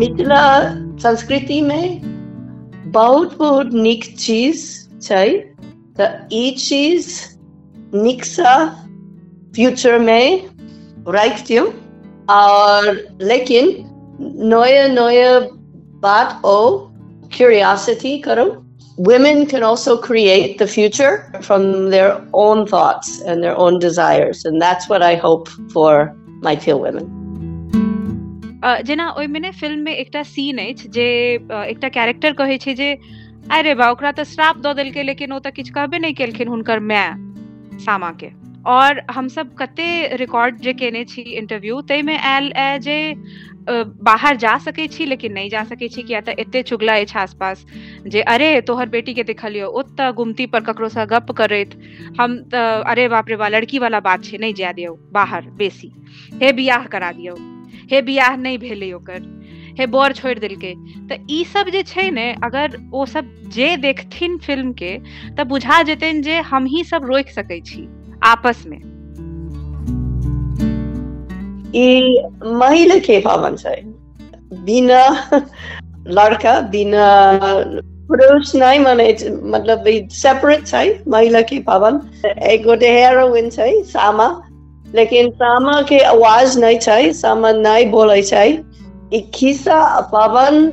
मिथिला संस्कृति में बहुत बहुत निक चीज छै तो ई चीज निक सा फ्यूचर में रख दियो और लेकिन नया नया बात ओ curiosity करो women can also create the future from their own thoughts and their own desires and that's what i hope for my feel women अ, जेना ओहिमे ने फ़िल्म में एकटा सीन अछि जे एकटा कैरेक्टर कहै छै जे अरे बा, ओकरा तऽ श्राप दऽ देलकै, लेकिन ओ तऽ किछु कहबे नहि केलखिन हुनकर माय, सामा के। और हम सब कते रिकॉर्ड जे केने छी इंटरव्यू ताहिमे आयल ए जे बाहर जा सकै छी, लेकिन नहीं जा सकै छी, किया तऽ एते चुगला अछि आसपास जे, अरे, तोहर बेटी के देखलियो, ओतऽ गुमती पर ककरो सँ गप करैत, हम अरे बाप रे बा, लड़की वाला बात छै, नहीं जाय दियौ, बाहर, बेसी, हे बियाह करा दियौ। हे बियाह नहीं भेलै ओकर, हे बर छोड़ि देलकै। तऽ ई सब जे छै ने, अगर ओ सब जे देखथिन फ़िल्म के तऽ बुझा जेतनि जे हम ही सब रोकि सकै छी, आपस में। ई महिला के पावन छै। बिना लड़का, बिना पुरुष नहीं माने मतलब सेपरेट छै, महिला के पावन एक गोटे हेरोइन छै, सामा। लेकिन सामा के आवाज़ नहीं छै सामा नहीं बोले ई खिस्सा पावन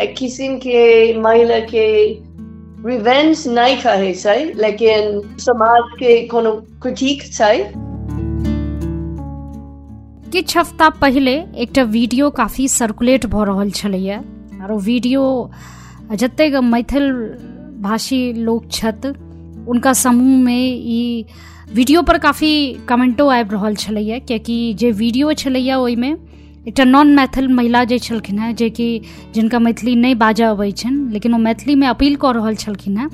एक किस्म के महिला के रिवेंज नहीं कहे छै लेकिन समाज के कोनो क्रिटिक छै किछु हफ़्ता पहिले एकटा वीडियो काफ़ी सर्कुलेट भऽ रहल छलैए आओर वीडियो, जतेक मैथिल भाषी लोक छथि हुनका समूहमे ई वीडियो पर काफ़ी कमेंटो आबि रहल छलैए कियाकि जे वीडियो छलैए ओहिमे एकटा नॉन मैथिल महिला जे छलखिन हेँ जेकि जिनका मैथिली नहि बाजऽ अबैत छनि, लेकिन ओ मैथिलीमे अपील कऽ रहल छलखिन हेँ।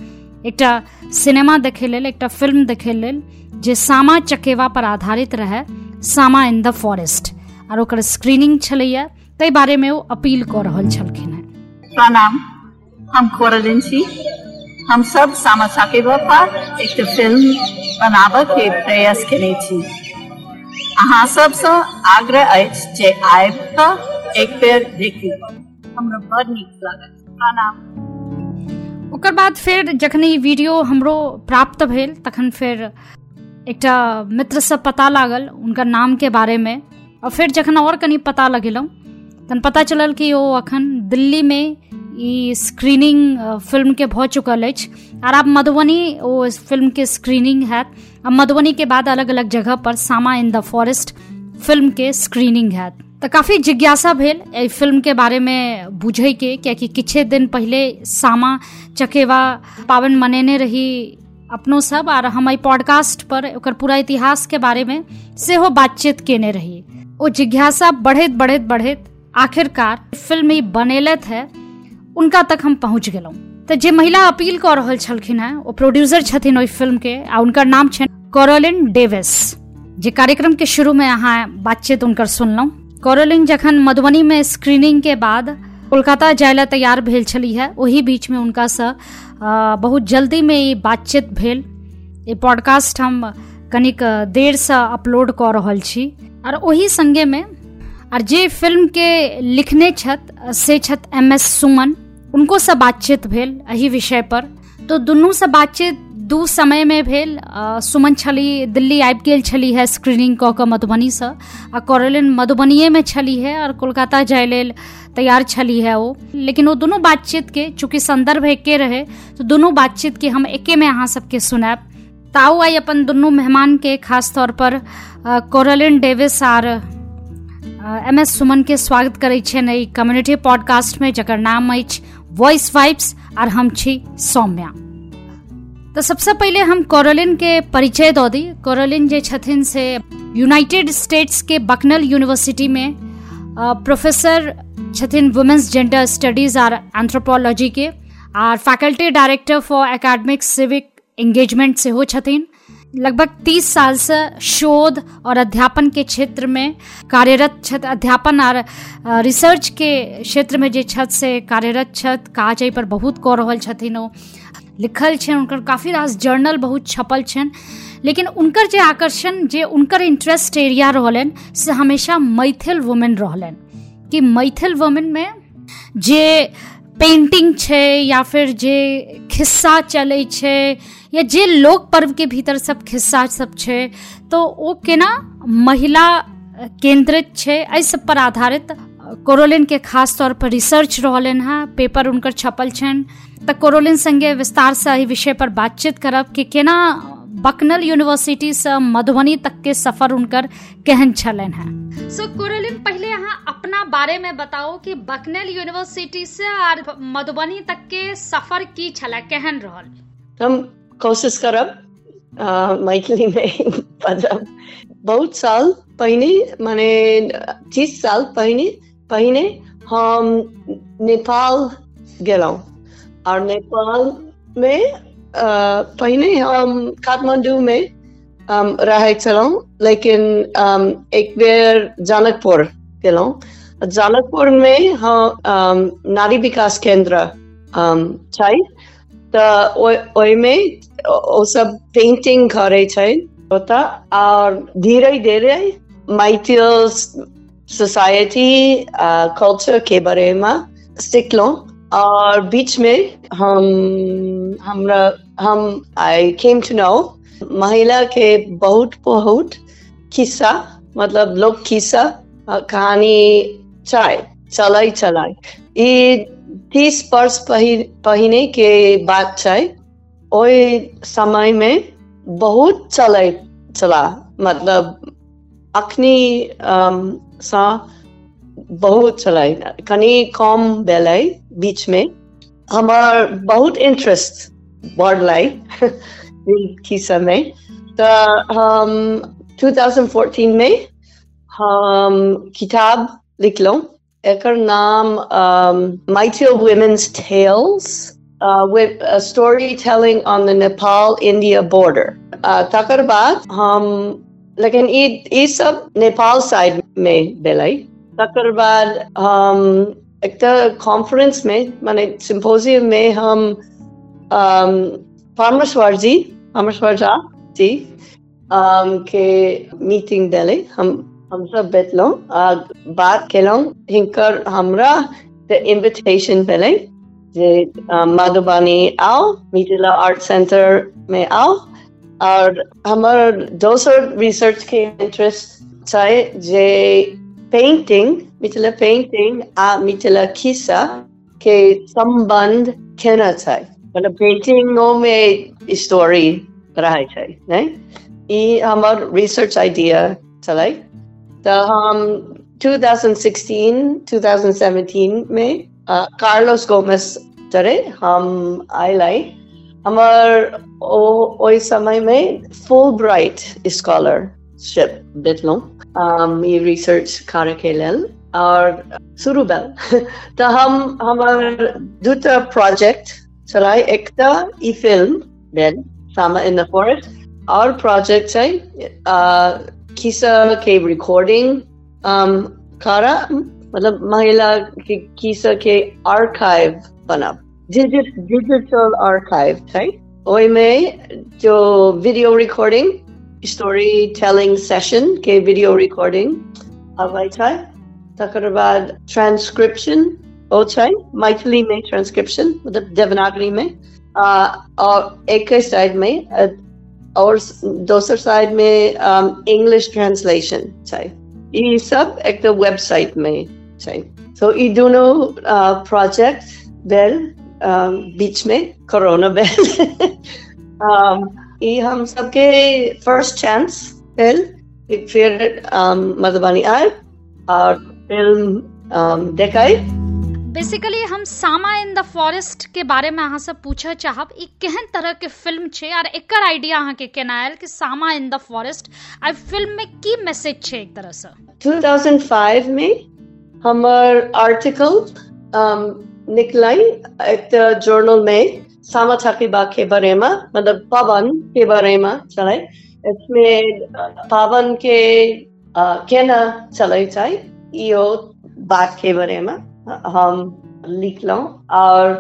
एकटा सिनेमा देखै लेल, एकटा फ़िल्म देखै लेल, जे सामा चकेवा पर आधारित रहै, सामा इन द फॉरेस्ट, आर ओकर स्क्रीनिंग छलैए ताहि बारेमे ओ अपील कऽ रहल छलखिन हेँ। प्रणाम, हम कोरलिन छी। हम सब सामा चकेवा पर एकटा फ़िल्म बनाबऽ के प्रयास केने अहाँ सबसँ आग्रह अछि जे आबि कऽ एक बेर देखू। हमरा बड़ नीक लागत। प्रणाम। ओकर बाद फेर जखन ई वीडियो हमरो प्राप्त भेल, तखन फेर एकटा मित्रसँ पता लागल हुनकर नामके बारेमे आओर फेर जखन और कनि पता लगेलहुँ तहन पता चलल कि ओ अखन दिल्लीमे स्क्रीनिंग फ़िल्म के भऽ चुकल अछि आर आब मधुबनी ओ फ़िल्म के स्क्रीनिंग हैत अब मधुबनी के बाद अलग अलग जगह पर Sama in the forest film के स्क्रीनिंग हैत तऽ काफ़ी जिज्ञासा भेल फ़िल्म के बारे में बुझे के कियाकि किछे दिन पहले सामा चकेवा पावन मनेने रही अपनो सब आर हम एहि पॉडकास्ट पर ओकर पूरा इतिहास के बारे में सेहो बातचीत केने रही ओ जिज्ञासा बढ़ैत बढ़ैत बढ़ैत आखिरकार फ़िल्म ई बनेलत है उनका तक हम पहुँच गेलहुँ। तऽ जे महिला अपील कऽ रहल छलखिन हेँ प्रोड्यूसर छथिन फ़िल्म के आ नाम छनि कोरोलिन डेविस जे कार्यक्रम के शुरू में अहाँ बातचीत हुनकर सुनलहुँ। कोरोलिन जखन मधुबनी में स्क्रीनिंग के बाद कोलकाता जाय लए तैयार भेल है ओही बीच में उनका अ, बहुत जल्दी में ई बातचीत भेल। ई पॉडकास्ट हम कनिक देरसँ अपलोड कऽ रहल छी। और ओही संगे में और जे फ़िल्म के लिखने छथि से छथि एम एस सुमन, उनको से बातचीत भेल एही विषय पर। तो दुनू से बातचीत दू समय में भेल सुमन छली, दिल्ली आबि गेल छली है स्क्रीनिंग कऽ कऽ मधुबनीसँ आ कोरोलिन मधुबनिये में छली है, और कोलकाता जाय लेल तैयार छली है ओ। लेकिन वो दुनू बातचीत के, चूँकि संदर्भ एके रहे तो दुनू बातचीत के हम एके में अहाँ सबके सुनाब ताऊ आई अपन दुनू मेहमान के, खास तौर पर कोरोलिन डेविस आर एम एस सुमन के स्वागत करै छियनि एहि कम्युनिटी पॉडकास्ट में, जकर नाम अछि वॉइस वाइब्स आर हम छी सौम्या। तऽ सबसे पहिले हम कोरोलिन के परिचय दऽ दी। कोरोलिन जे छथिन से यूनाइटेड स्टेट्स के बकनल यूनिवर्सिटी में प्रोफेसर छथिन वुमेन्स जेंडर स्टडीज़ आर एंथ्रोपोलॉजी के, are faculty director for academic civic engagement सेहो छथिन। लगभग 30 साल से शोध और अध्यापन के क्षेत्र में कार्यरत छथि अध्यापन और रिसर्च के क्षेत्र में जे छथि से कार्यरत छथि काज पर बहुत कऽ रहल छथिन ओ। लिखल हुनकर काफ़ी रास जर्नल बहुत छपल छनि। लेकिन उनकर जे आकर्षण, जे उनकर इंटरेस्ट एरिया रहलनि, से हमेशा मैथिल वुमेन रहलनि। कि मैथिल वुमेन में जे पेंटिंग छै या फिर जे खिस्सा चलै छै या जे लोक पर्व के भीतर सब खिस्सा सब छै तो ओ केना महिला केंद्रित छै, एहि सब पर आधारित कोरोलिन के खास तौर पर रिसर्च रहलन हैं पेपर उनकर छपल छनि। तऽ कोरोलिन संगे विस्तार से विषय पर बातचीत करब कि केना बकनल यूनिवर्सिटी से मधुबनी तक के सफ़र उनकर केहन छलन हैं। सो कोरोलिन पहले अहाँ अपना बारे में बताओ कि बकनल यूनिवर्सिटी से और मधुबनी तक के सफ़र की छला केहन रहल। हम कोशिश करब मैथिली में बजब बहुत साल पहिने माने तीस साल पहिने पहिने हम नेपाल गेलहुँ। और नेपाल में पहिने हम काठमांडू में um, रहै छलहुँ लेकिन um, एक बेर जनकपुर गेलहुँ जनकपुर में हम um, नारी विकास केंद्र um, तऽ ओइ- ओहिमे ओ सब पेंटिंग करे छै ओतऽ और धीरे धीरे मैथिल सोसाइटी कल्चर के बारे में सीखलहुँ। और बीच में हम हमरा, हम आई केम टू नो महिला के बहुत बहुत किस्सा मतलब लोक किस्सा कहानी छै चलै चलै ई तीस वर्ष पहि- पहिने के बात छै ओहि समय में बहुत चलै चला मतलब अखनी सा बहुत चलै कनी कम भेलै बीच में। हमर बहुत इंटरेस्ट बढ़लै ई खिस्सा में तऽ हम 2014 में हम किताब लिखलहुँ एकर नाम um, Mytil Women's Tales uh, with a storytelling on the Nepal-India border. Uh, तकर बाद हम लेकिन ई ई सब नेपाल साइड में भेलै तकर बाद हम एकटा कॉन्फ्रेंस में माने सिम्पोजियम में हम um, परमेश्वर जी परमेश्वर झा जी um, के मीटिंग भेलै हम हम सब बैठलहुँ आ बात केलहुँ हिनकर हमरा the invitation भेलै जे um, मधुबनी आओ मिथिला आर्ट सेंटर में आओ और हमर दोसर रिसर्च के इंटरेस्ट छै जे पेंटिंग मिथिला पेंटिंग आ मिथिला खिस्सा के संबंध केना छै मतलब पेंटिंगो में स्टोरी रहै छै नहीं ई हमर रिसर्च आइडिया छलै तऽ हम 2016 2017 में कार्लोस गोमेस तरे हम आइलै हमर ओ ओहि समय में फुल ब्राइट स्कॉलरशिप भेटलहुँ um, ई रिसर्च करे के लेल और शुरू भेल तऽ हम हमर दूटा प्रोजेक्ट चलाइ एकटा ई फ़िल्म भेल सामा इन द फॉरेस्ट और प्रोजेक्ट छै खिस्सा के रिकॉर्डिंग um, करा मतलब महिला के खिस्सा के आर्काइव बनब डिजिटल आर्काइव छै ओहिमे जो video recording story telling session के वीडियो रिकॉर्डिंग अबै छै तकर बाद ट्रांसक्रिप्शन ओ छै मैथिली में ट्रांसक्रिप्शन मतलब देवनागरी में और एक साइड में और दोसर साइड में इंग्लिश ट्रांसलेशन छै ई सब एक तो वेबसाइट में छै तो ई दोनों प्रोजेक्ट भेल um, बीच में कोरोना भेल um, ई हम सबके फ़र्स्ट चांस कि फिर um, मधुबनी आए और फ़िल्म um, देखाई बेसिकली हम सामा इन द फॉरेस्ट के बारे में अहाँ से पूछे चाहब ई केहन तरह के फ़िल्म छै और एकर आइडिया अहाँ के केना आयल कि सामा इन द फॉरेस्ट आ फ़िल्म में की मैसेज छै एक तरह से? 2005 में हमर आर्टिकल um, निकलाई एक जर्नल में सामा चकेबा के बारे में मतलब पवन के बारे में चले इसमें पवन के अ, केना चले छै इहो बात के बारे में हम लिखलहुँ और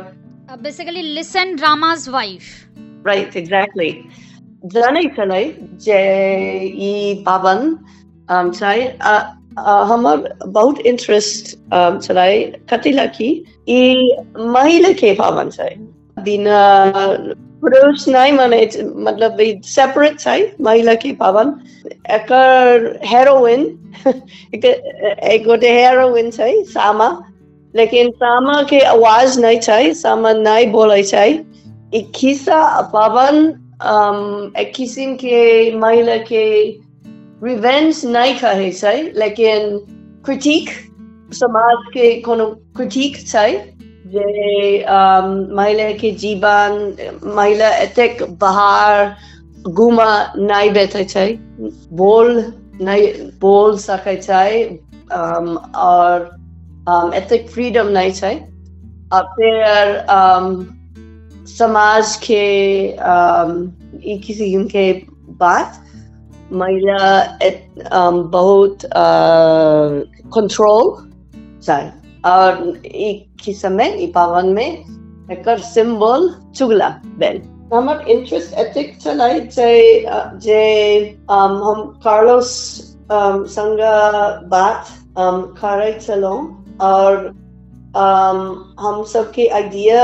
basically listen dramas wife right exactly जानै छलै जे ई पाबन छै हमर बहुत इंटरेस्ट चलाए कतिला की ई महिला के पावन छै बिना पुरुष नहीं माने मतलब सेपरेट छै महिला के पावन। एकर हेरोइन एक एक गोटे हेरोइन छै, सामा। लेकिन सामा के आवाज़ नहीं छै, सामा नहीं बोले ई खिस्सा पावन एक किस्म के महिला के रिवेंज नहीं कहे छै, लेकिन क्रिटिक समाज के कोनो क्रिटिक जे महिला के जीवन, महिला एतेक बाहर घुमा नहीं बैठे छै, बोल नहीं बोल सके छै और एतेक फ्रीडम नहीं और फिर समाज के किसी के बात, महिला बहुत कंट्रोल चाहे और एक ही समय ई पावन में एकर सिंबल चुगला बेल हमर इंटरेस्ट एथिक चलाई जे जे हम कार्लोस संग बात करे चलो और हम सबके आइडिया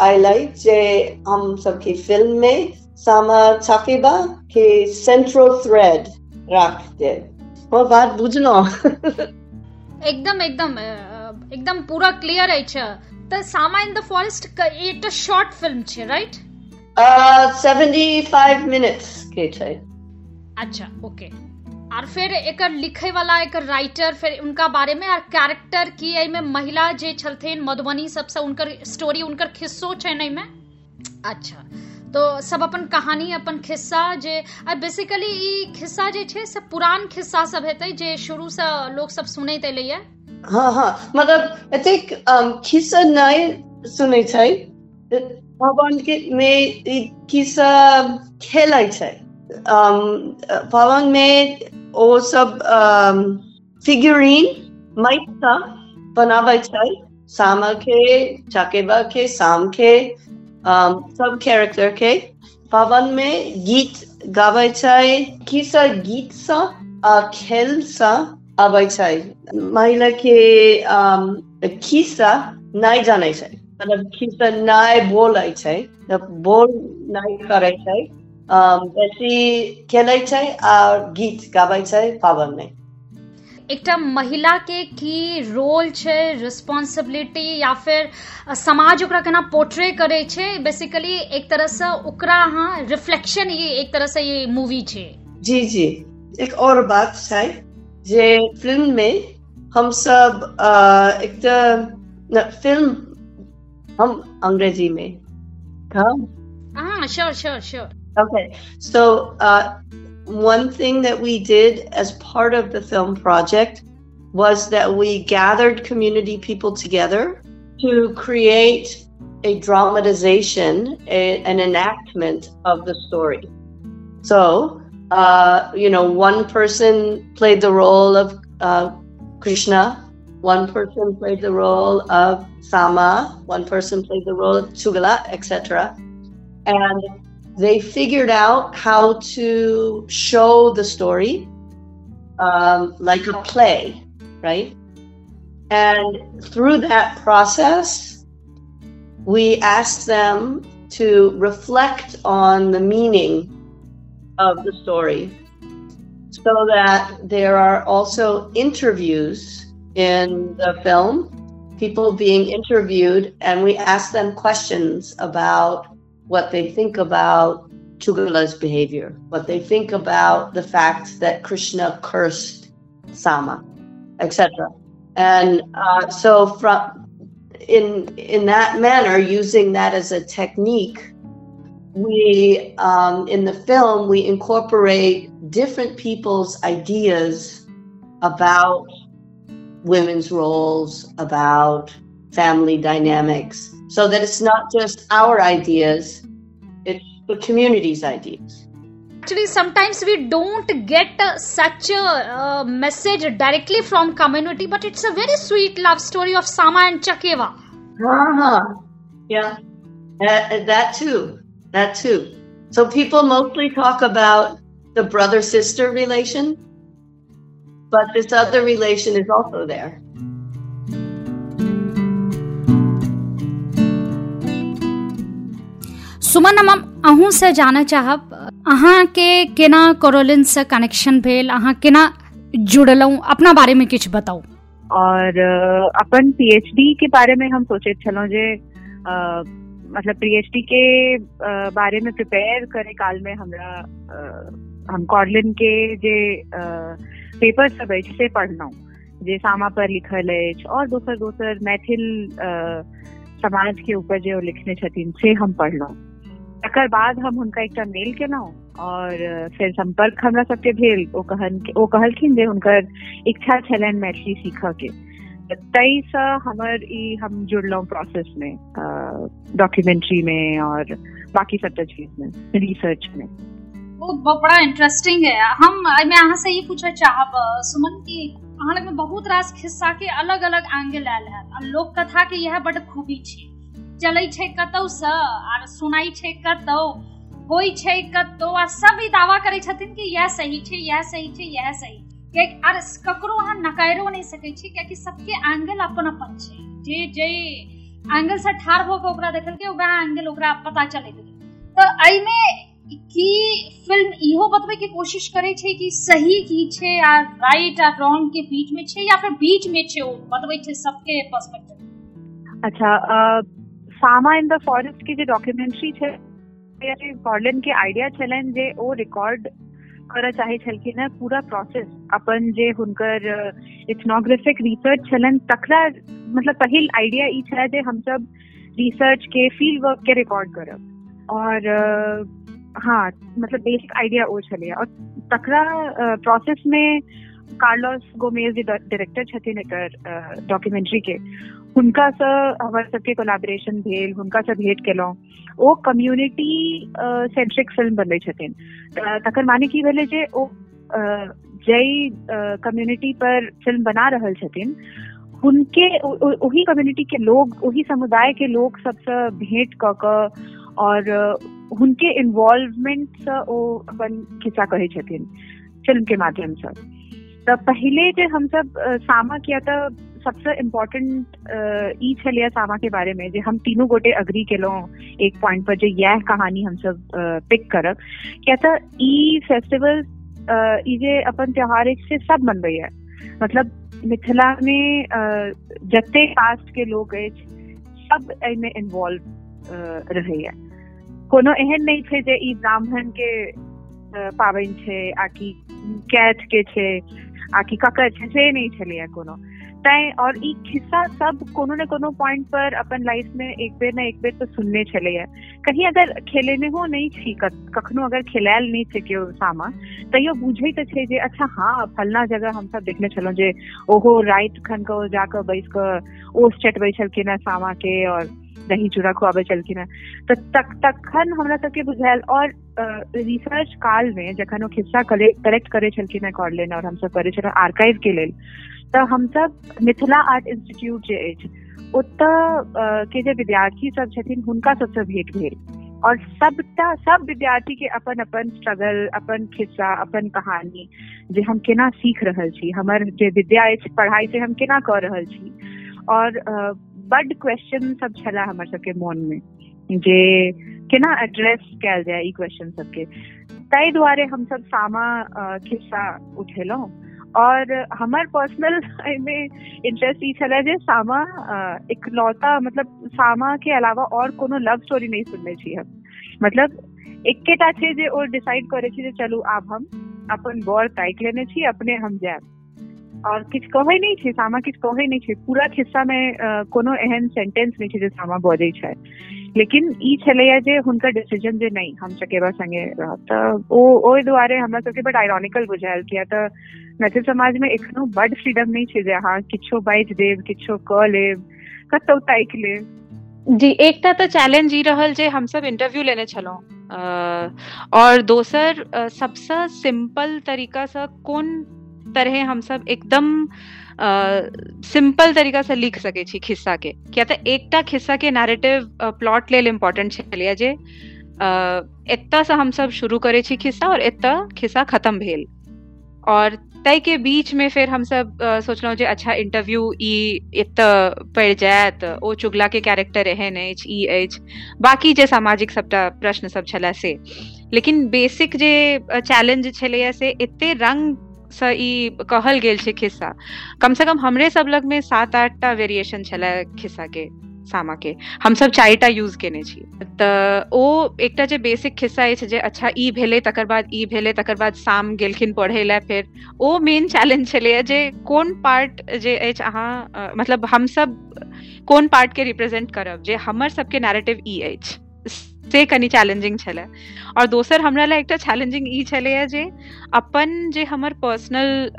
आइलाई जे हम सबके फ़िल्म में सामा चाकेबा के सेंट्रल थ्रेड रख दे। वो बात बुझलो एकदम एकदम एकदम पूरा क्लियर अछि त सामा इन द फॉरेस्ट एकटा शॉर्ट फ़िल्म छै राइट सेवेंटी फाइव मिनट्स के छै। अच्छा ओके और फिर एकर लिखे वाला एकर राइटर फिर उनका बारे में और कैरेक्टर की एहि में महिला जे छलथिन मधुबनी सबसे उनकर स्टोरी उनकर खिस्सो छै नहीं में अच्छा तो सब अपन कहानी अपन खिस्सा जे बेसिकली ई खिस्सा जे छै से पुरान खिस्सा सब हेतै जे शुरू से लोग सब सुनैत एलैया। हाँ हाँ। मतलब सुनै छै भवन के में छै भवन में ओ सब फिगुरीन माइट सा बनाबै छै सामा के चाकेबा के शाम के um, सब कैरेक्टर के। पवन में गीत गाबै छै खिस्सा गीत सा खेल सा। आबै छै महिला के खिस्सा नहीं जाने छै। खिस्सा नहीं बोले छै। बोल नहीं करे छै। बेसी खेले छै और गीत गाबै छै पावन में एकटा महिला के की रोल छै रिस्पॉन्सिबिलिटी या फिर समाज ओकरा केना पोर्ट्रे करे छै? बेसिकली एक तरह से ओकरा हाँ रिफ्लेक्शन ये एक तरह से ये मूवी छै। जी जी। एक और बात छै। जे फिल्म में हम सब एक फिल्म हम अंग्रेजी में हाँ sure sure sure Okay, so uh, one thing that we did as part of the film project was that we gathered community people together to create a dramatization, a, an enactment of the story. So, uh, you know, one person played the role of uh, Krishna, one person played the role of Sama, one person played the role of Chugala, etc. And they figured out how to show the story um, like a play, right? And through that process, we asked them to reflect on the meaning of the story so that there are also interviews in the film, people being interviewed, and we ask them questions about what they think about Chugala's behavior, what they think about the fact that Krishna cursed Sama, etc. And uh, so, from in in that manner, using that as a technique, we um, in the film we incorporate different people's ideas about women's roles, about family dynamics, so that it's not just our ideas, it's the community's ideas. Actually, sometimes we don't get uh, such a uh, message directly from community, but it's a very sweet love story of Sama and Chakeva. Uh-huh. Yeah, that, that too. That too. So people mostly talk about the brother sister relation. but this other relation is also there. सुमन हम अहूँ से जानय चाहब अहाँ के केना कोरोलिन से connection भेल अहाँ केना जुड़लहुँ अपना बारे में किछु बताऊ और अ, अपन पीएचडी के बारे में हम सोचे छलहुँ जे अ, मतलब पीएचडी के बारे में प्रिपेयर करे काल में हमरा हम कॉर्लिन के जे पेपर सब अछि से पढ़लहुँ जे सामा पर लिखल अछि और दोसर दोसर मैथिल समाज के ऊपर जे लिखने छथिन से हम पढ़लहुँ तकर बाद हम हुनका एकटा मेल केलहुँ और फिर संपर्क हमरा सबके भेल। ओ कहन, ओ कहलखिन जे हुनकर इच्छा छलनि मैथिली सीखऽ के। ताहिसँ हमर ई, हम जुड़लहुँ प्रोसेस में डॉक्यूमेंट्री में और बाकी सब चीज़ में रिसर्च में। ब- बड़ा इंटरेस्टिंग है। हम मैं अहाँ से ई पूछय चाहब सुमन की लग में बहुत रास खिस्सा के अलग अलग एंगल आयल है। लोक कथा के यह बड खूबी छै। चलै छै कतौ से, आर सुनाई छै कतौ, होइ छै कतौ, आ सब दावा करै छथिन कि यह सही छै, यह सही छै, यह सही कि आर ककरो अहाँ नकारियो नहीं सकै छी कियाकि सबके एंगल अपन अपन छै जे जे एंगल से ठाढ़ होकर ओकरा देखलकै वएह एंगल ओकरा पता चलैत रहै तऽ एहिमे की फ़िल्म इहो बतबै के कोशिश करै छै कि सही की छै आ राइट आ रॉन्ग के बीच में छै या फिर बीच में छै ओ बतबै छै सबके पर्सपेक्टिव अच्छा सामा इन द फॉरेस्ट की जे डॉक्यूमेंट्री छै के आइडिया छलनि जे ओ रिकॉर्ड करऽ चाहे छलखिन हेँ पूरा प्रोसेस अपन जे हुनकर इथनोग्राफिक रिसर्च छलनि, तकरा मतलब पहिल आइडिया ई छलै जे रिसर्च के फ़ील्ड वर्क के रिकॉर्ड करब। और हाँ मतलब बेसिक आइडिया ओ छलै और तकरा प्रोसेस में कार्लोस गोमेज डायरेक्टर छथिन एकर डॉक्यूमेंट्री के हुनका से हमर सबके कोलाबोरेशन भेल हुनका से भेंट केलहुँ ओ कम्युनिटी सेंट्रिक फ़िल्म बनबै छथिन। तकर माने की भेलै जे ओ अ, जई कम्युनिटी पर फ़िल्म बना रहल छथिन ओ- ओ- कम्युनिटी के लोग वही समुदाय के लोग सबसे भेंट कऽ और अ, हुनके इन्वॉल्वमेंट से ओ अपन खिस्सा कहै छथिन फ़िल्म के माध्यम से। पहिले जे हमसब अ, सामा किया तऽ सबसे इम्पोर्टेंट ई छलैया सामा के बारे में जे हम तीनों गोटे अग्री केलहुँ एक पॉइंट पर जे यह कहानी हम सब पिक करब क्या तऽ ई फेस्टिवल जे अपन त्योहार से सब मनबैया मतलब मिथिला में अ, जते कास्ट के लोग सब एहिमे इन्वॉल्व रहैया कोनो एहन नहि छै जे ई ब्राह्मण के पाबनि छै आ कैथ के छै आ कि ककर छै से तैं और ई खिस्सा सब कोनो ने कोनो पॉइंट पर अपन लाइफ में एक बेर ना एक बेर तो सुनने छलैया कहीं अगर खेलेने हो, नहीं छी, क- कखनो अगर खेलायल नहीं छै केओ सामा तैयो बुझै तो छै जे अच्छा हाँ फलना जगह हम सब देखने छलहुँ जे ओहो राति खन के जाकर बैस कऽ ओस चटबै छलखिन हेँ सामा के और दही चूड़ा खुआबै छलखिन हेँ। तऽ तक तखन हमरा सबके बुझायल और रिसर्च काल में जखन ओ खिस्सा कलेक्ट करे छलखिन हेँ और हमसब करै छलहुँ आर्काइव के लेल तऽ हमसब मिथिला आर्ट इंस्टीट्यूट जे अछि के जे विद्यार्थी सब छथिन, हुनका सबसँ भेंट भेल। और सबटा, सब विद्यार्थी के अपन अपन स्ट्रगल अपन खिस्सा, अपन कहानी, जे हम केना सीख रहल छी, हमर जे विद्या अछि, पढ़ाई से हम केना कऽ रहल छी। और बड क्वेश्चन सब छला हमर सबके मोन में जे केना एड्रेस कयल जाय ई क्वेश्चन सबके ताहि दुआरे हमसब सामा खिस्सा उठेलहुँ। और हमर पर्सनल में इंटरेस्ट ई छलै सामा इकलौता मतलब सामा के अलावा और कोनो लव स्टोरी नहीं सुनने छी हम। मतलब एकेटा छै जे ओ डिसाइड करे छी जे चलू आब हम अपन बर ताकि लेने छी अपने हम जायब और किछु कहै नहि छै सामा किछु कहै नहि छै पूरा खिस्सा में कोनो एहन सेंटेंस नहीं छै जे सामा बजै लेकिन ई छलैया जे हुनकर डिसीज़न जे नहि, हम चकेबा संगे रहब तऽ ओ ओहि दुआरे हमरा सबके बड आयरॉनिकल बुझायल किया तऽ मैथिल समाज में एखनो बड फ्रीडम नहीं छै जे अहाँ किछो बाजि देब किछो कऽ लेब कतौ ताकि लेब जी एकटा तऽ चैलेंज ई रहल जे हमसब इंटरव्यू लेने छलहुँ और दोसर सबसे सिंपल सिंपल तरीकासँ कोन तरहे हमसब एकदम सिंपल तरीका से लिख सकै छी खिस्सा के। किया तऽ एकटा खिस्सा के नैरेटिव प्लॉट लेल इम्पोर्टेंट छलैया जे अ, एतऽ से हमसब शुरू करै छी खिस्सा और एतऽ खिस्सा खत्म भेल। और तय के बीच में फिर हम सब सोचलहुँ जे अच्छा इंटरव्यू ई एत पड़ि जायत ओ चुगला के कैरेक्टर एहन अछि ई बाकी जे सामाजिक सबटा प्रश्न सब छलै से। लेकिन बेसिक जे चैलेंज छलैया से एते रंग सँ ई कहल गेल छै खिस्सा। कम से कम हमरे सब लग में सात आठ टा वेरिएशन छलै खिस्सा के, सामा के। हम सब चारिटा यूज़ केने छी। तऽ ओ एकटा जे बेसिक खिस्सा अछि जे अच्छा ई भेलै तकर बाद ई भेलै, तकर बाद साम गेलखिन पढ़ै लए फेर। ओ मेन चैलेंज छलैया जे कोन पार्ट जे अछि अहाँ मतलब हम सब कोन पार्ट के रिप्रेजेंट करब जे हमर सबके नैरेटिव ई अछि। से कनि चैलेंजिंग छलै। और दोसर हमरा लए एकटा चैलेंजिंग ई छलैया जे अपन जे हमर पर्सनल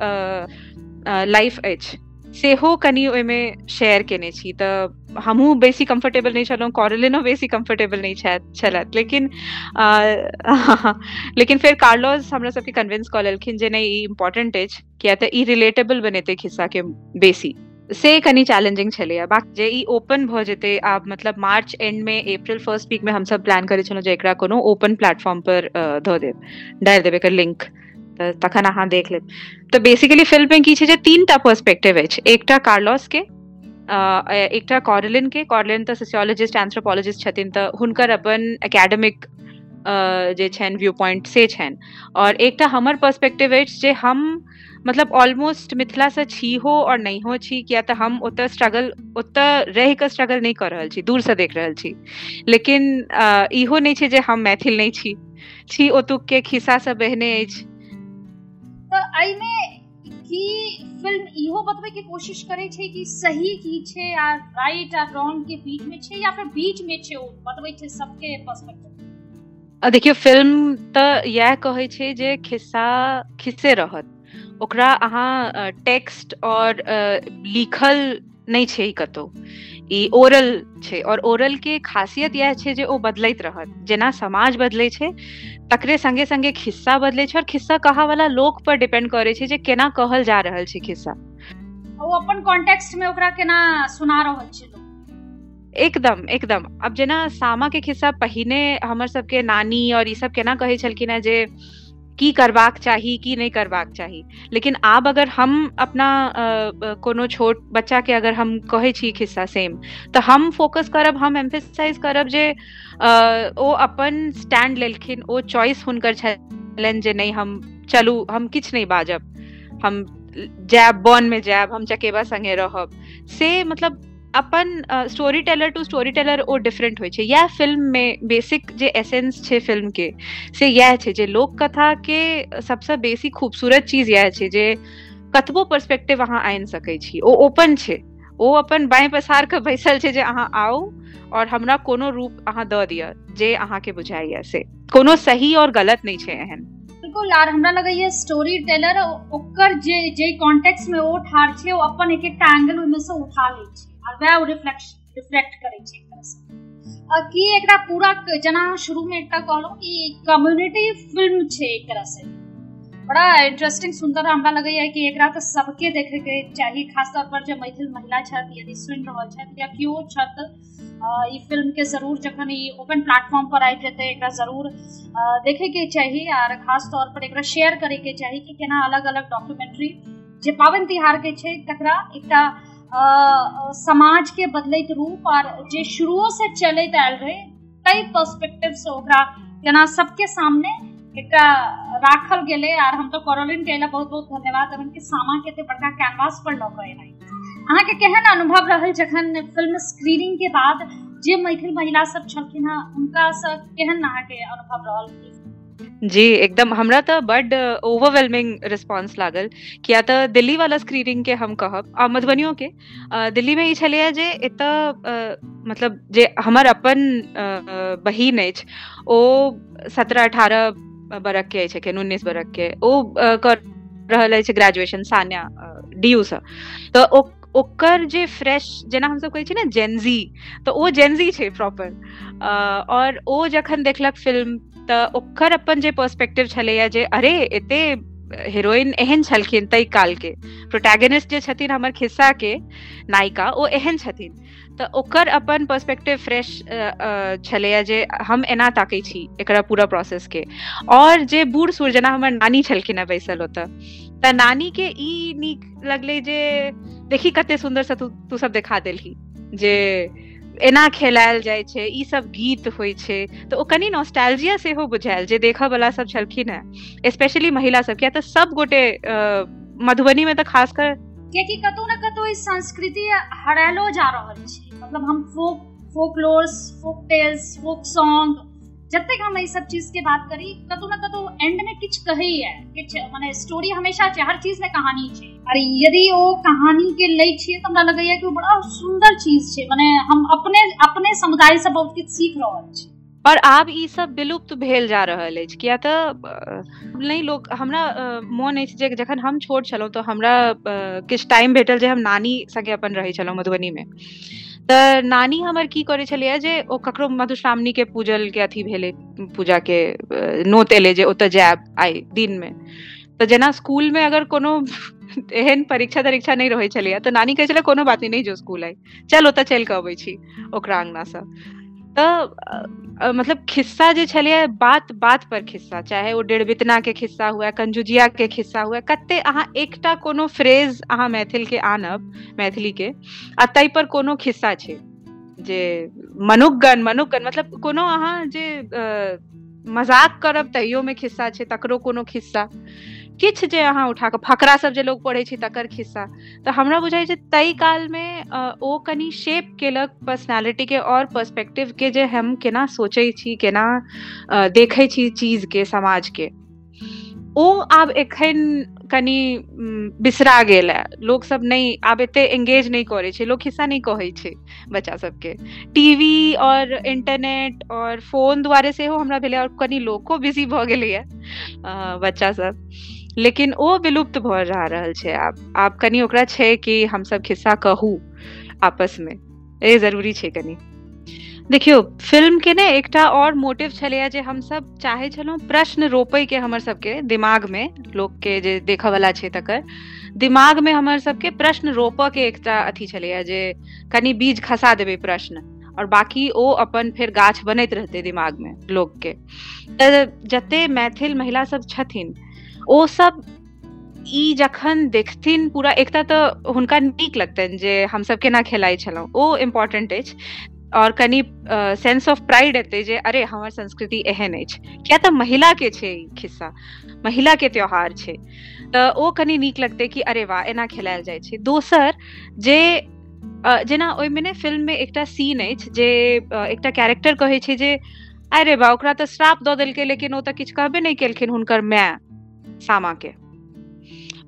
लाइफ अछि सेहो कनि ओहिमे शेयर केने छी। तऽ हमहूँ बेसी कंफर्टेबल नहि छलहुँ कॉरलिनो बेसी कंफर्टेबल नहि छलथि। लेकिन आ, लेकिन फेर कार्लोस हमरा सबके कन्विंस कऽ लेलखिन जे नहि ई इम्पोर्टेंट किया तऽ ई रिलेटेबल बनेतै खिस्साके बेसी। से कनि चैलेंजिंग छलैया बाकी जे ई ओपन भऽ जेतै आब मतलब मार्च एंड में अप्रैल फ़र्स्ट वीक में हम सब प्लान करे छलहुँ जे एकरा कोनो ओपन प्लेटफॉर्म पर दऽ देब, डालि देब एकर लिंक तखन अहाँ देख लेब। तऽ बेसिकली फ़िल्म में की छै जे तीनटा पर्सपेक्टिव अछि। एकटा कार्लोस के एकटा कॉरलिन के। कॉरलिन तो सोशियोलॉजिस्ट एंथ्रोपोलॉजिस्ट छथिन तऽ हुनकर अपन एकेडमिक जे छनि व्यू पॉइंट से छनि। और एकटा हमर पर्सपेक्टिव अछि जे हम मतलब ऑलमोस्ट मिथिला से छी हो और नहीं हो छी किया तऽ हम ओतऽ स्ट्रगल ओतऽ रह के स्ट्रगल नहीं कर रहल छी दूर से देख रहल छी। लेकिन इहो नहीं छै जे हम मैथिल नहीं छी। छी ओतुक के खिस्सा से बहने अछि। तऽ एहिमे की फ़िल्म इहो बतबै के कोशिश करे छै कि सही की छै आ राइट आ रॉन्ग के बीच में छै या फिर बीच में छै बतबै छै सबके पर्सपेक्टिव देखियो फ़िल्म तऽ यह कहै छै जे खिस्सा खिस्से रहत। ओकरा अहाँ टेक्स्ट और लिखल नहीं छै कतौ। ई ओरल छै और ओरल के खासियत यह छै जे ओ बदलैत रहत। जेना समाज बदलै छै तकरे संगे संगे खिस्सा बदलै छै और खिस्सा कहा वाला लोक पर डिपेंड करे छै जे केना कहल जा रहल छै खिस्सा। ओ अपन कॉन्टेक्स्ट में ओकरा केना सुना रहल छै एकदम एकदम। अब जेना सामा के खिस्सा पहिने हमर सबके नानी और ई सब केना कहै छलखिन जे की करबाक चाही की नहीं करबाक चाही लेकिन आब अगर हम अपना कोनो छोट बच्चा के अगर हम कहे छी खिस्सा सेम तो हम फोकस करब, हम एम्फेसाइज करब जे ओ अपन स्टैंड लेलखिन, ओ चॉइस हुनकर छलनि जे नहीं, हम चलू, हम किछु नहीं बाजब। हम जायब बन में जायब हम चकेबा संगे रहब। से मतलब अपन story teller to story teller O different होइ छै। इएह फ़िल्म में बेसिक जे एसेंस छै फ़िल्म के, से इएह छै, जे लोक कथा के सबसे बेसी खूबसूरत चीज़ इएह छै, जे कतबो पर्सपेक्टिव अहाँ आनि सकै छी। ओ ओपन छै। ओ अपन बाएँ पसार के बैसल छै, जे अहाँ आउ और हमरा कोनो रूप अहाँ दऽ दिअ जे अहाँके बुझाइए से। कोनो सही और गलत नहीं छै एहन। बिल्कुल यार हमरा लगैए स्टोरी टेलर ओकर जे जे कॉन्टेक्स्ट में ओ ठार छै, ओ अपन एक एकटा एंगल ओहिमे से उठा लै छै। और वह रिफ्लेक्ट रिफ्लेक्ट करै छै एक तरह से। कि एकरा पूरा जना शुरू में एकटा कहलहुँ कि कम्युनिटी फ़िल्म छै एक तरह से। बड़ा इंटरेस्टिंग सुंदर हमरा लगैए कि एकरा तऽ सबके देखे के चाहिए खास तौर पर जे मैथिल महिला छथि, यदि सुनि रहल छथि या केओ छथि ई फ़िल्म के ज़रूर जखन ई ओपन प्लेटफॉर्म पर आबि जेतै, एकरा ज़रूर देखे के चाहिए और खास तौर पर एकरा शेयर करे के चाहिए कि केना अलग अलग डॉक्यूमेंट्री जे तिहार के छै, तकरा एकटा समाज के बदलैत रूप और जे शुरुओ से चलैत आयल रहे, कई पर्सपेक्टिव से केना सबके सामने एकटा राखल गेलै और हम तो करोलिन के बहुत बहुत धन्यवाद। कि सामा के एते बड़का कैनवास पर लऽ कऽ एनाइ। अहाँके केहन अनुभव रहल जखन फ़िल्म स्क्रीनिंग के बाद जे मैथिल महिला सब छलखिन हँ, हुनका से केहन अहाँके अनुभव रहल? जी, एकदम। हमरा तऽ बड ओवरवेलमिंग रिस्पांस लागल। किया तऽ दिल्ली वाला स्क्रीनिंग के हम कहब आ मधुबनियो के। दिल्ली में छलैया जे एतऽ मतलब जे हमर अपन बहिन अछि, ओ सत्रह अठारह बरख के एखन, उन्नीस बरख के। ओ कर रहल अछि ग्रेजुएशन सान्या डी यू सँ। तऽ ओकर जे फ्रेश जेना हमसब कहै छी ने जेनजी तऽ ओ जेनजी छै प्रॉपर और ओ जखन देखलक फ़िल्म तऽ ओकर अपन जे पर्सपेक्टिव छलैया जे, अरे, एते हीरोइन एहन छलखिन तै काल के प्रोटैगनिस्ट जे छथिन हमर खिस्सा के नायिका, ओ एहन छथिन। तऽ ओकर अपन पर्सपेक्टिव फ्रेश छलैया जे, हम एना ताकै छी एकरा पूरा प्रोसेस के। और जे बूढ़ सूढ़ जेना हमर नानी छलखिन है बैसल ओतऽ तऽ नानी के ई नीक लगलै जे, देखी कते सुंदर से तू तू सब देखा देलही, जे एना खेलायल जाइ छै, ई सब गीत होइ छै, तऽ ओ कनि नॉस्टैल्जिया सेहो बुझायल जे देखऽ वाला सब छलखिन हैं स्पेशली महिला सब, किया तऽ सब गोटे मधुबनी में तऽ खासकर कियाकि कतौ न कतौ ई संस्कृति हरायलो जा रहल छै मतलब हम folk folklores folk tales folk song जतेक हम एहि सब चीज़ के बात करी, कतौ न कतौ एंड में किछ कहै है किछ, माने स्टोरी हमेशा हर चीज़ में कहानी छै। और यदि ओ कहानी के लै छियै तऽ हमरा लगैया कि बड़ा सुंदर चीज़ छै। माने हम अपने अपने समुदाय से बहुत किछु सीख रहल छी। और आब ई सब विलुप्त भेल जा रहल अछि, किया तऽ नहि लोग हमरा मोन अछि जे जखन हम छोट छलहुँ तऽ हमरा किछु टाइम भेटल जे हम नानी संगे अपन रहै मधुबनी में तऽ नानी हमर की करै छलैया जे ओ ककरो मधुश्रावणी के पूजल के अथी भेलै, पूजा के नोत एलै जे ओतऽ जायब आइ दिन में तऽ जेना स्कूल में अगर कोनो एहन परीक्षा तरीक्षा नहि रहै छलैया तऽ नानी कहै छलै, कोनो बात नहि जो स्कूल आइ. चल ओतऽ चलि कऽ अबै छी, ओकरा अंगना सँ तऽ मतलब खिस्सा जे छलैया बात बात पर खिस्सा, चाहे ओ डेढ़बितना के खिस्सा हुए कंजुजिया के खिस्सा हुए कते अहाँ एकटा कोनो फ्रेज अहाँ मैथिल के आनब मैथिली के आ ताहि पर कोनो खिस्सा छै, जे मनुगण मनुगण मतलब कोनो अहाँ जे मज़ाक करब तहियो में खिस्सा छै, तकरो कोनो खिस्सा। किछु जे अहाँ उठा कऽ फकरा सब जे लोग पढ़ै छै तकर खिस्सा। तऽ हमरा बुझाइ छै काल में ओ कनि शेप केलक पर्सनालिटी के और पर्सपेक्टिव के जे हम केना सोचै छी, केना देखै छी चीज़ के, समाज के। ओ आब एखन कनि बिसरा गेल है। लोग सब नहीं आब एते एंगेज नहीं करे छै, लोग खिस्सा नहीं कहै छै बच्चा सबके टीवी और इंटरनेट और फ़ोन द्वारे सेहो हमरा भेलै, और कनि लोको बिज़ी भऽ गेलैए बच्चा सब। लेकिन ओ विलुप्त भऽ जा रहल छै। आब आब कनि ओकरा छै कि हम सब खिस्सा कहू आपस में। ए, ज़रूरी छै कनि। देखियौ, फ़िल्म के ने एकटा और मोटिव छलैया जे हम सब चाहे छलहुँ प्रश्न रोपै के हमर सबके दिमाग में, लोक के जे देखऽ वाला छै तकर, दिमाग में हमर सबके प्रश्न रोपऽ के एकटा अथी छलैया जे कनि बीज खसा देबै प्रश्न, और बाकी ओ अपन फेर गाछ बनैत रहतै दिमाग में, लोक के। जते मैथिल महिला सब छथिन ओ सब ई जखन देखथिन पूरा, एक तऽ हुनका नीक लगतनि जे हमसब केना खेलाइ छलहुँ। ओ इम्पोर्टेंट अछि। और कनि सेंस ऑफ़ प्राइड एतै जे, अरे, हमर संस्कृति एहन अछि। किया तऽ महिला के छै ई खिस्सा। महिला के त्योहार छै। तऽ ओ कनि नीक लगतै कि, अरे, वाह, एना खेलायल जाइ छै। दोसर, जे जेना ओहिमे ने फ़िल्म में एकटा सीन अछि जे एकटा कैरेक्टर कहै छै जे, अरे बा ओकरा तऽ श्राप दऽ देलकै, लेकिन ओ तऽ किछु कहबे नहि केलखिन हुनकर माय। सामा के।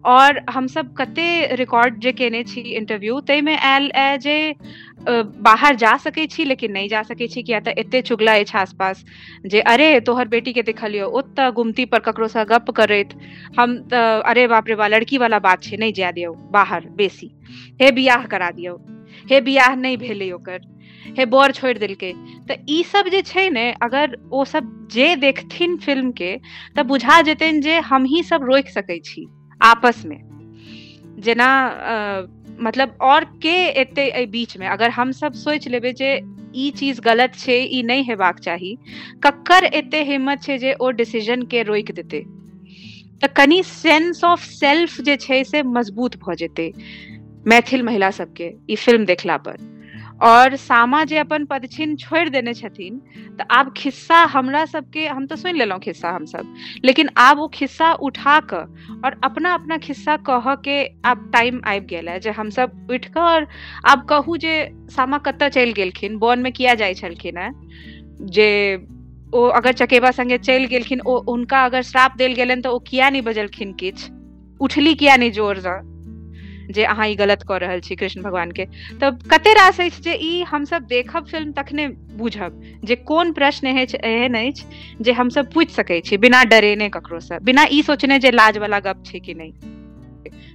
और हम सब कते रिकॉर्ड जे केने छी इंटरव्यू ताहिमे आयल, ए जे बाहर जा सकै छी, लेकिन नहीं जा सकै छी, किया तऽ एते चुगला अछि आसपास जे, अरे, तोहर बेटी के देखलियो ओतऽ गुमती पर ककरो सँ गप करैत, हम तऽ, अरे बाप रे बा लड़की वाला बात छै नहीं जाय दियौ, बाहर, बेसी। हे बियाह करा दियौ, हे बियाह नहीं भेलै ओकर। हे बर छोड़ि देलकै। तऽ ई सब जे छै ने, अगर ओ सब जे देखथिन फ़िल्म के, तऽ बुझा जेतनि जे हम ही सब रोकि सकै छी आपस में। जेना मतलब और के एते बीच में? अगर हम सब सोचि लेबै जे ई चीज़ गलत छै, ई नहीं हेबाक चाही ककर एते हिम्मत छै जे ओ डिसीज़न के रोकि देतै। तऽ कनि सेंस ऑफ़ सेल्फ जे छै से मज़बूत भऽ जेतै मैथिल महिला सबके ई फ़िल्म देखला पर। और सामा जे अपन पदछिन छोड़ि देने छथिन, तऽ आब खिस्सा हमरा सबके, हम तऽ सुनि लेलहुँ खिस्सा हमसब लेकिन आब ओ खिस्सा उठा कऽ और अपना अपना खिस्सा कहऽ के आब टाइम आबि गेल है, जे हमसब उठि कऽ और आब कहू जे सामा कतऽ चलि गेलखिन वन में किया जाइ छलखिन जे ओ अगर चकेबा संगे चलि गेलखिन, ओ अगर श्राप देल गेलनि तऽ ओ किया नहि बजलखिन किछु? उठली किया नहि जोरसँ? जे अहाँ ई गलत कऽ रहल छी कृष्ण भगवान के, तब कते रास अछि जे ई हमसब देखब फ़िल्म तखने बुझब जे कोन प्रश्न एहन अछि जे हमसब पूछि सकै छी बिना डरेने ककरोसँ, बिना ई सोचने जे लाज वाला गप छै कि नहि।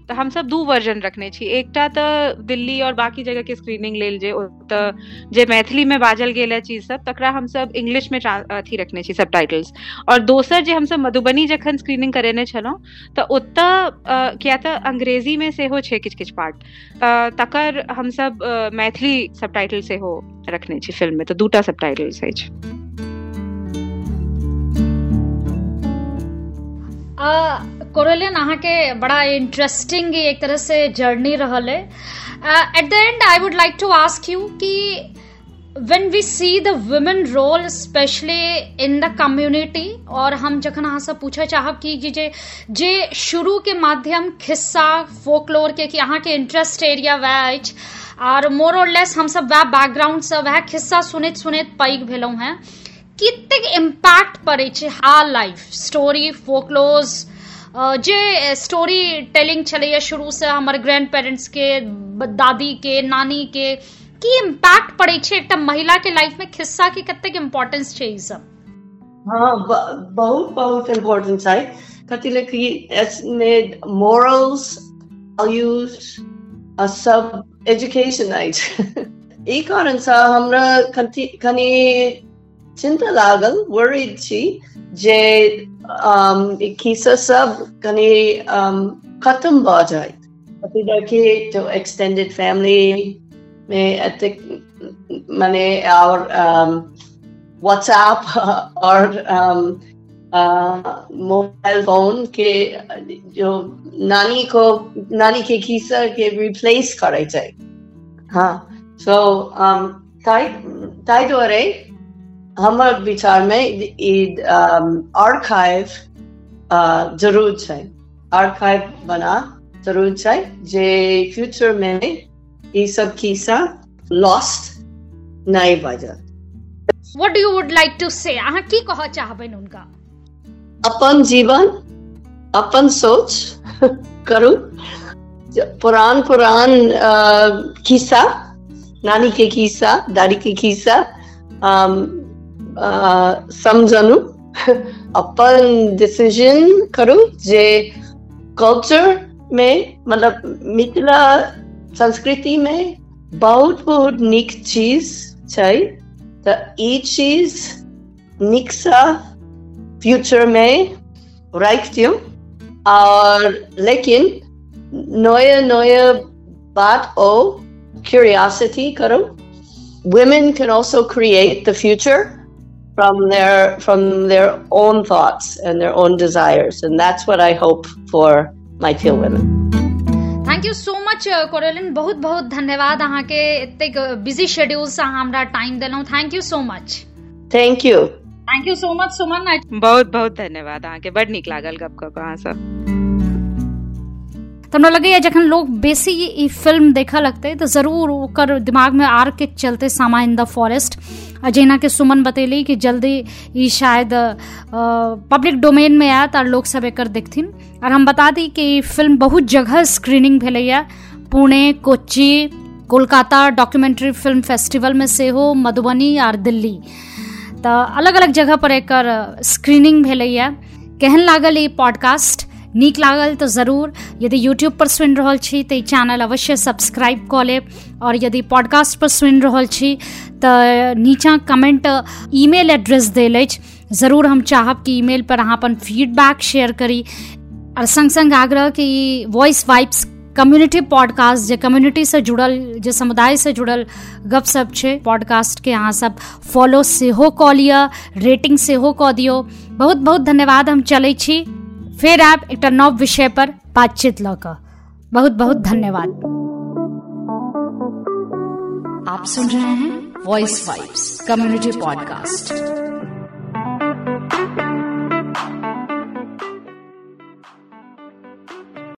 तो हम सब दू वर्जन रखने छी एकटा तो दिल्ली और बाकी जगह के स्क्रीनिंग लेल जे तो जे मैथिली में बाजल गेल चीज़ सब, तकरा हम सब इंग्लिश में अथी रखने छी सब टाइटल्स और दोसर जे सब मधुबनी जखन स्क्रीनिंग करेने छलहुँ तो ओतऽ किया तऽ अंग्रेज़ी में सेहो छै किछु किछु पार्ट तकर हम सब मैथिली सब टाइटल सेहो रखने छी फ़िल्म में तो दूटा सब टाइटल्स अछि कोरेलियन, अहाँके बड़ा इंटरेस्टिंग एक तरह से जर्नी रहल at the end I would like to ask you कि when we see the women role specially in the community और हम जखन अहाँ से पूछे चाहब कि जे शुरू के माध्यम खिस्सा फोकलोर के, कि अहाँ के इंटरेस्ट एरिया वह और मोर और लेस हम सब वह बैकग्राउंड से वह खिस्सा सुनैत सुनैत पैघ भेलहुँ हैं। कतेक इम्पैक्ट पड़ै छै लाइफ स्टोरी फोकलोज जे स्टोरी टेलिंग छलैया शुरू से हमर ग्रैंड पेरेंट्स के दादी के, नानी के, की इम्पैक्ट पड़ै छै एकटा महिला के लाइफ में? खिस्सा के कतेक इम्पोर्टेंस छै ई सब? हाँ बहुत बहुत इम्पोर्टेंस है कथी ले कि इसमें मोरल्स वैल्यूज़ सब एजुकेशन अछि ई कारण से हमरा कनी चिंता लागल वर्ried छी जे खिस्सा सब कनी खत्म भऽ जाए कथी देखी तो एक्सटेंडेड फैमिली में एतेक माने और व्हाट्सएप और मोबाइल फ़ोन के जो नानी को नानी के खिस्सा के रिप्लेस करे छै हाँ सो ताहि दुआरे हमर विचार में आर्काइव ज़रूर छै। आर्काइव बना ज़रूर छै जे फ्यूचर में ई सब खिस्सा लॉस्ट नहीं भऽ जात What do you would like to say? अहाँ की कह चाहबनि उनका अपन जीवन अपन सोच करू। पुरान पुरान खिस्सा नानी के खिस्सा दादी के खिस्सा समझनु अपन डिसीज़न करू जे कल्चर में मतलब मिथिला संस्कृति में बहुत बहुत नीक चीज़ छै तो ई चीज़ नीक सा फ्यूचर में रख दियो और लेकिन नया नया बात ओ curiosity करो women can also create the future. From their from their own thoughts and their own desires. And that's what i hope for my teal women. Thank you so much Coralynn बहुत बहुत धन्यवाद अहाँके एतेक busy schedule से अहाँ हमरा time देलहुँ thank you so much thank you thank you so much Suman बहुत बहुत धन्यवाद अहाँके बड नीक लागल गप कऽ कऽ अहाँ सब तऽ हमरा लगैया जखन लोग बेसी फ़िल्म देखऽ लगतै तऽ ज़रूर ओकर दिमाग में आर के चलते सामा इन द फॉरेस्ट। जेना कि सुमन बतेली कि जल्दी शायद पब्लिक डोमेन में आयत और लोग सब एकर देखथिन। और हम बता दी कि फ़िल्म बहुत जगह स्क्रीनिंग भेलैया Pune, Kochi, Kolkata documentary film festival में सेहो, मधुबनी और दिल्ली। तऽ अलग अलग जगह पर एकर स्क्रीनिंग भेलैया केहन लागल ई पॉडकास्ट नीक लागल तऽ ज़रूर। यदि यूट्यूब पर सुनि छी, तऽ चैनल अवश्य सब्सक्राइब कऽ लेब। और यदि पॉडकास्ट पर सुनि रहल छी, तऽ नीचाँ कमेंट ईमेल एड्रेस देल ज़रूर हम चाहब कि ईमेल पर अहाँ अपन फीडबैक शेयर करी। और संग संग आग्रह कि वॉइस वाइब्स कम्युनिटी पॉडकास्ट जे कम्युनिटी से जुड़ल, जे समुदाय से जुड़ल गपशप छै पॉडकास्ट के अहाँ सब फॉलो सेहो कऽ लिअ रेटिंग सेहो कऽ दियौ। बहुत बहुत धन्यवाद, हम चलै छी। फिर आब एक नव विषय पर बातचीत कऽ। बहुत बहुत धन्यवाद। आप सुन रहे हैं वॉइस वाइब्स कम्युनिटी पॉडकास्ट